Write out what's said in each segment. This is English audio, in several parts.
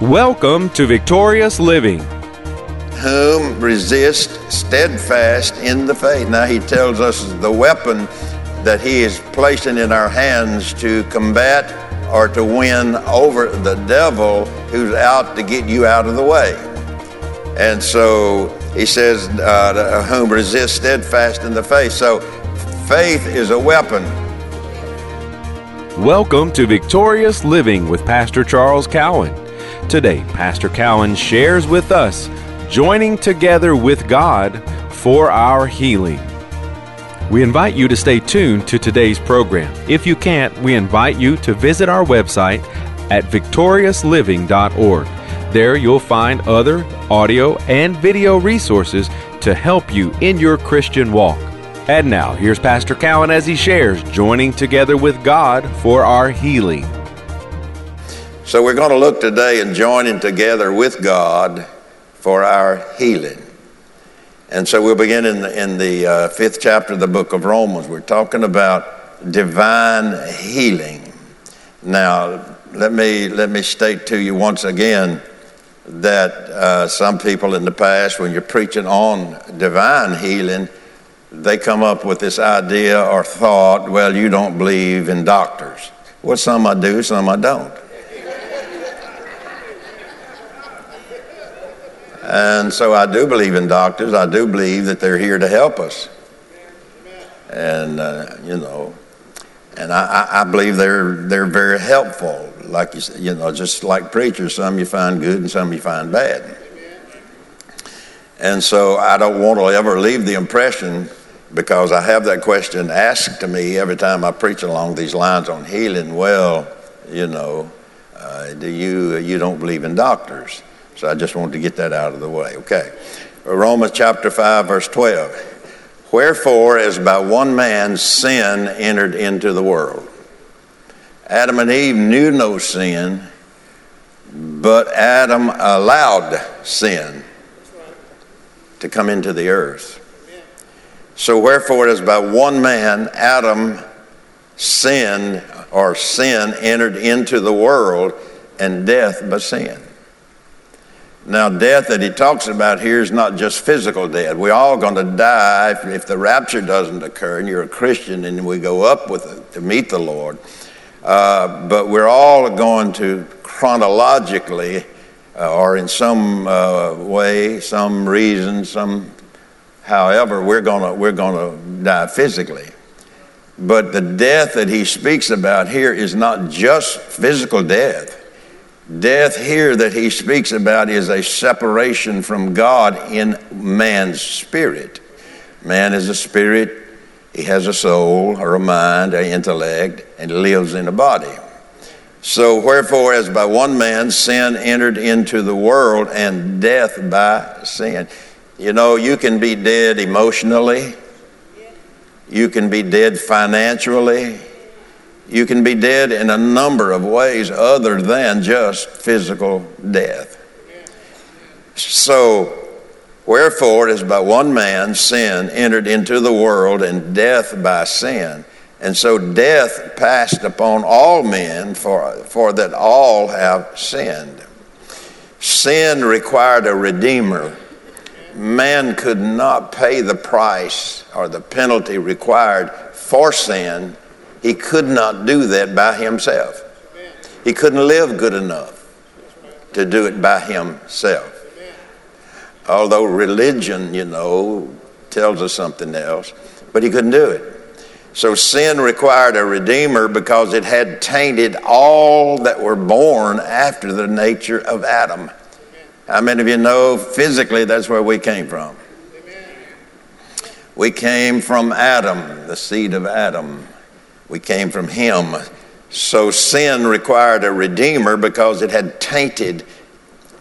Welcome to Victorious Living. whom resist steadfast in the faith. Now he tells us the weapon that he is placing in our hands to combat or to win over the devil who's out to get you out of the way. And so he says, uh, whom resist steadfast in the faith. So faith is a weapon. Welcome to Victorious Living with Pastor Charles Cowan. Today, Pastor Cowan shares with us joining together with God for our healing. We invite you to stay tuned to today's program. If you can't, we invite you to visit our website at victoriousliving.org. There you'll find other audio and video resources to help you in your Christian walk. And now, here's Pastor Cowan as he shares joining together with God for our healing. So we're going to look today and joining together with God for our healing. And so we'll begin in the, in the uh, fifth chapter of the book of Romans. We're talking about divine healing. Now, let me, let me state to you once again that uh, some people in the past, when you're preaching on divine healing, they come up with this idea or thought, well, you don't believe in doctors. Well, some I do, some I don't. And so I do believe in doctors. I do believe that they're here to help us. And, uh, you know, and I, I believe they're, they're very helpful. Like you, you know, just like preachers, some you find good and some you find bad. And so I don't want to ever leave the impression because I have that question asked to me every time I preach along these lines on healing. Well, you know, uh, do you you don't believe in doctors? So I just wanted to get that out of the way. Okay. Romans chapter 5, verse 12. Wherefore, as by one man sin entered into the world. Adam and Eve knew no sin, but Adam allowed sin to come into the earth. So, wherefore, as by one man Adam sinned, or sin entered into the world, and death by sin. Now, death that he talks about here is not just physical death. We're all going to die if, if, the rapture doesn't occur and you're a Christian and we go up with it to meet the Lord. Uh, but we're all going to chronologically uh, or in some uh, way, some reason, some however, we're to we're to die physically. But the death that he speaks about here is not just physical death. Death here that he speaks about is a separation from God in man's spirit. Man is a spirit, he has a soul or a mind, an intellect, and lives in a body. So, wherefore, as by one man sin entered into the world, and death by sin. You know, you can be dead emotionally, you can be dead financially, you can be dead in a number of ways other than just physical death. So, wherefore, it is by one man sin entered into the world, and death by sin. And so death passed upon all men, for, for that all have sinned. Sin required a redeemer. Man could not pay the price or the penalty required for sin he could not do that by himself. He couldn't live good enough to do it by himself. Although religion, you know, tells us something else, but he couldn't do it. So sin required a redeemer because it had tainted all that were born after the nature of Adam. How many of you know physically that's where we came from? We came from Adam, the seed of Adam. We came from him. So sin required a redeemer because it had tainted,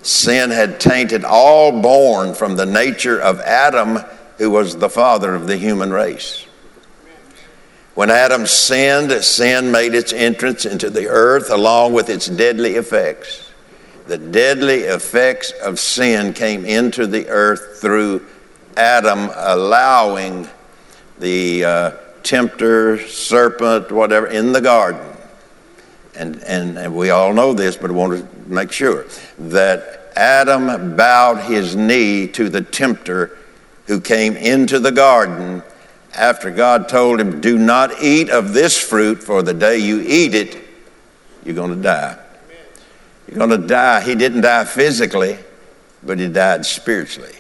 sin had tainted all born from the nature of Adam, who was the father of the human race. When Adam sinned, sin made its entrance into the earth along with its deadly effects. The deadly effects of sin came into the earth through Adam allowing the uh, tempter, serpent, whatever, in the garden. and, and, and we all know this, but I want to make sure that Adam bowed his knee to the tempter who came into the garden after God told him, Do not eat of this fruit, for the day you eat it, you're going to die. You're going to die. He didn't die physically, but he died spiritually.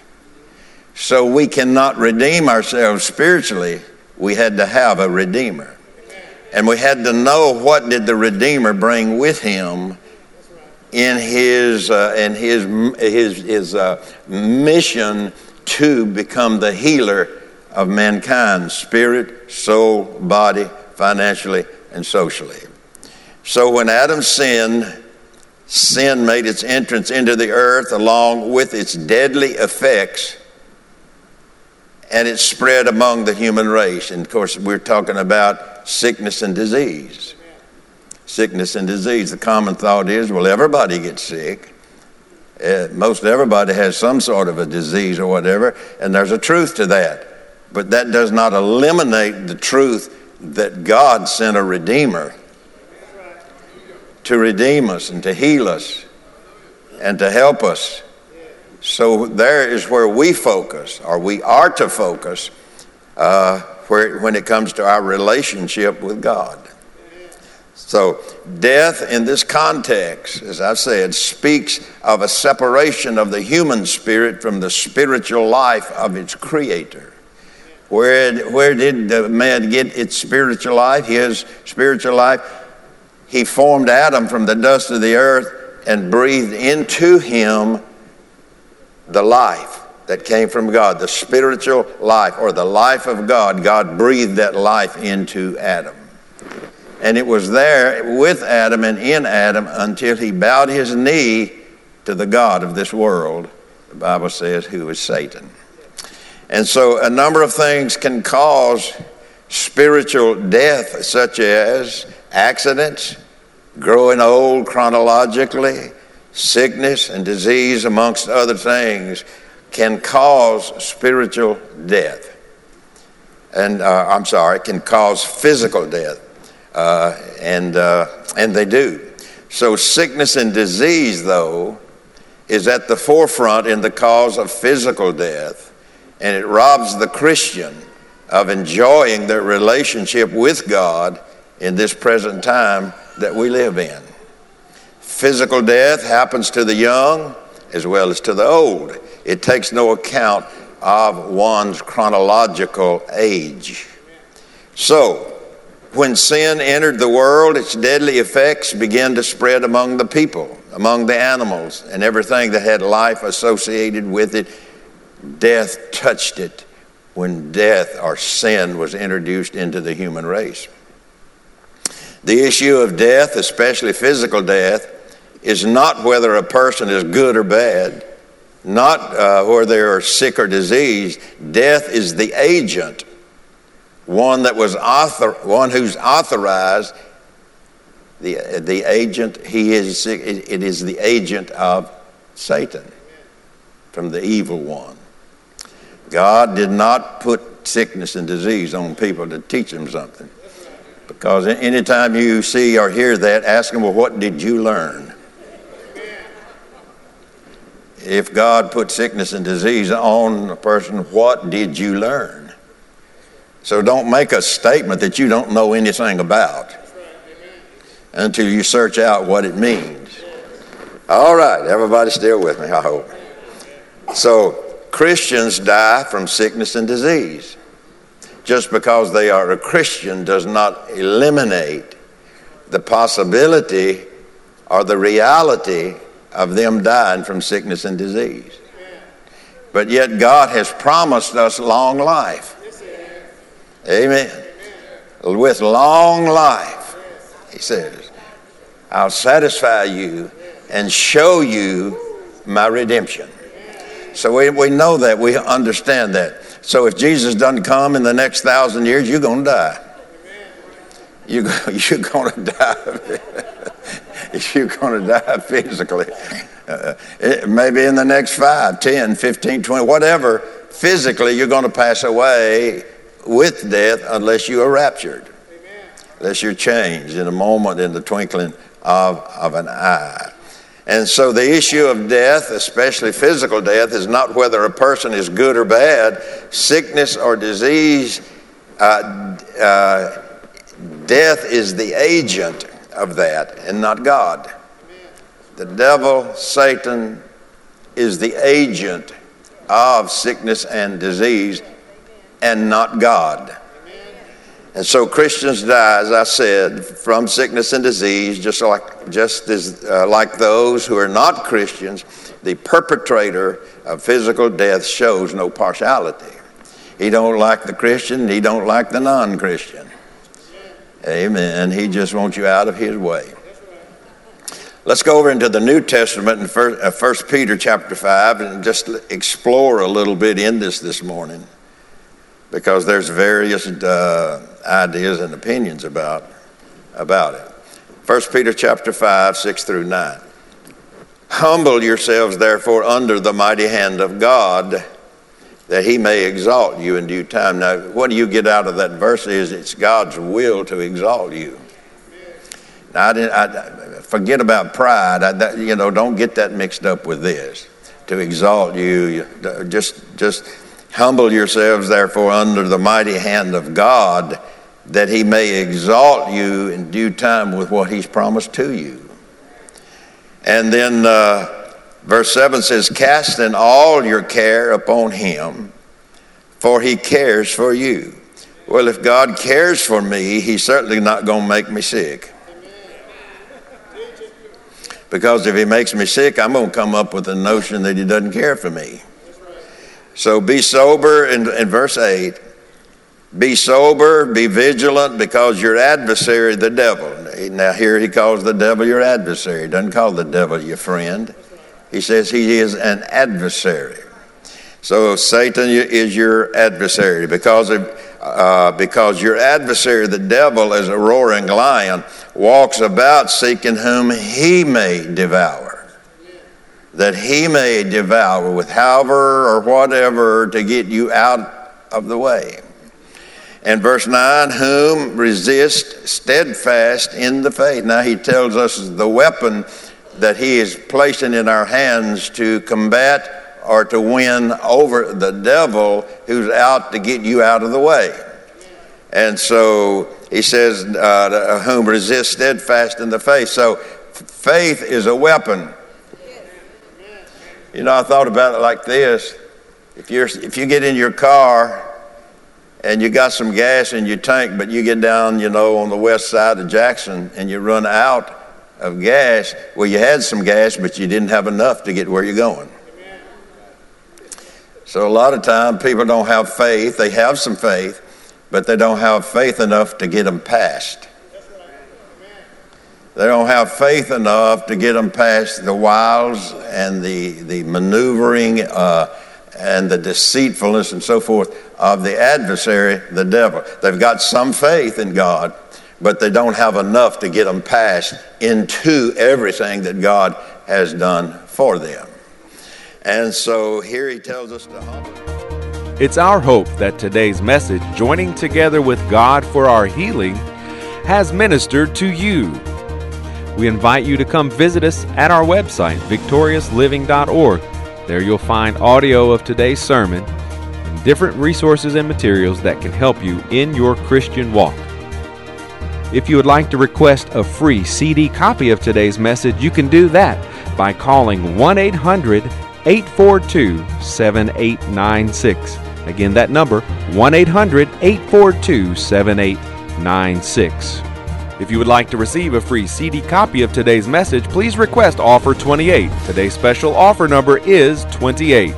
So we cannot redeem ourselves spiritually. We had to have a redeemer. And we had to know what did the redeemer bring with him in his uh, in his his his uh, mission to become the healer of mankind, spirit, soul, body, financially, and socially. So when Adam sinned, sin made its entrance into the earth along with its deadly effects, and it spread among the human race. And of course, we're talking about sickness and disease. Sickness and disease. The common thought is, well, everybody gets sick. Uh, most everybody has some sort of a disease or whatever, and there's a truth to that. But that does not eliminate the truth that God sent a Redeemer to redeem us and to heal us and to help us. So there is where we focus, or we are to focus, uh, where, when it comes to our relationship with God. So, death in this context, as I said, speaks of a separation of the human spirit from the spiritual life of its creator. Where, where did the man get its spiritual life, his spiritual life? He formed Adam from the dust of the earth and breathed into him the life that came from God, the spiritual life or the life of God. God breathed that life into Adam. And it was there with Adam and in Adam until he bowed his knee to the God of this world, the Bible says, who is Satan. And so a number of things can cause spiritual death, such as accidents, growing old chronologically, sickness and disease, amongst other things, can cause spiritual death. And uh, I'm sorry, can cause physical death. Uh, and, uh, and they do. So, sickness and disease, though, is at the forefront in the cause of physical death and it robs the Christian of enjoying their relationship with God in this present time that we live in. Physical death happens to the young as well as to the old. It takes no account of one's chronological age. So, when sin entered the world, its deadly effects began to spread among the people, among the animals, and everything that had life associated with it death touched it when death or sin was introduced into the human race. The issue of death, especially physical death, is not whether a person is good or bad, not uh, whether they are sick or diseased. Death is the agent, one that was author, one who's authorized. The, the agent, he is, it is the agent of Satan from the evil one. God did not put sickness and disease on people to teach them something. Because anytime you see or hear that, ask them, well, what did you learn? If God put sickness and disease on a person, what did you learn? So don't make a statement that you don't know anything about until you search out what it means. All right, everybody still with me, I hope. So, Christians die from sickness and disease. Just because they are a Christian does not eliminate the possibility or the reality of them dying from sickness and disease. But yet, God has promised us long life. Amen. With long life, He says, I'll satisfy you and show you my redemption. So we, we know that, we understand that. So if Jesus doesn't come in the next thousand years, you're going to die. You, you're going to die. you're going to die physically. Uh, it, maybe in the next 5, 10, 15, 20, whatever, physically you're going to pass away with death unless you are raptured. Unless you're changed in a moment, in the twinkling of, of an eye. And so the issue of death, especially physical death, is not whether a person is good or bad. Sickness or disease, uh, uh, death is the agent of that and not God. The devil, Satan, is the agent of sickness and disease and not God. And so Christians die, as I said, from sickness and disease, just like, just as, uh, like those who are not Christians. The perpetrator of physical death shows no partiality. He don't like the Christian, he don't like the non-Christian. Amen. He just wants you out of his way. Let's go over into the New Testament in First, uh, Peter chapter 5 and just explore a little bit in this this morning because there's various uh, ideas and opinions about, about it. First Peter chapter 5, 6 through 9. Humble yourselves, therefore, under the mighty hand of God, that he may exalt you in due time. Now, what do you get out of that verse is it's God's will to exalt you. Now, I didn't, I, forget about pride. I, that, you know, don't get that mixed up with this. To exalt you, just, just humble yourselves, therefore, under the mighty hand of God, that he may exalt you in due time with what he's promised to you. And then uh, verse 7 says, Casting all your care upon him, for he cares for you. Well, if God cares for me, he's certainly not going to make me sick. Because if he makes me sick, I'm going to come up with the notion that he doesn't care for me. So be sober in, in verse 8. Be sober, be vigilant, because your adversary, the devil. Now, here he calls the devil your adversary. Doesn't call the devil your friend. He says he is an adversary. So Satan is your adversary because of, uh, because your adversary, the devil, is a roaring lion, walks about seeking whom he may devour. That he may devour with however or whatever to get you out of the way. And verse 9, whom resist steadfast in the faith. Now he tells us the weapon that he is placing in our hands to combat or to win over the devil who's out to get you out of the way. And so he says, uh, whom resist steadfast in the faith. So faith is a weapon. You know, I thought about it like this. If, you're, if you get in your car and you got some gas in your tank, but you get down, you know, on the west side of Jackson and you run out of gas, well, you had some gas, but you didn't have enough to get where you're going. So a lot of time people don't have faith. They have some faith, but they don't have faith enough to get them past. They don't have faith enough to get them past the wiles and the, the maneuvering uh, and the deceitfulness and so forth of the adversary, the devil. They've got some faith in God, but they don't have enough to get them past into everything that God has done for them. And so here he tells us to humble. It's our hope that today's message, Joining Together with God for Our Healing, has ministered to you. We invite you to come visit us at our website, victoriousliving.org. There you'll find audio of today's sermon and different resources and materials that can help you in your Christian walk. If you would like to request a free CD copy of today's message, you can do that by calling 1 800 842 7896. Again, that number 1 800 842 7896. If you would like to receive a free CD copy of today's message, please request offer 28. Today's special offer number is 28.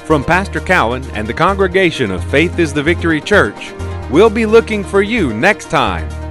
From Pastor Cowan and the congregation of Faith is the Victory Church, we'll be looking for you next time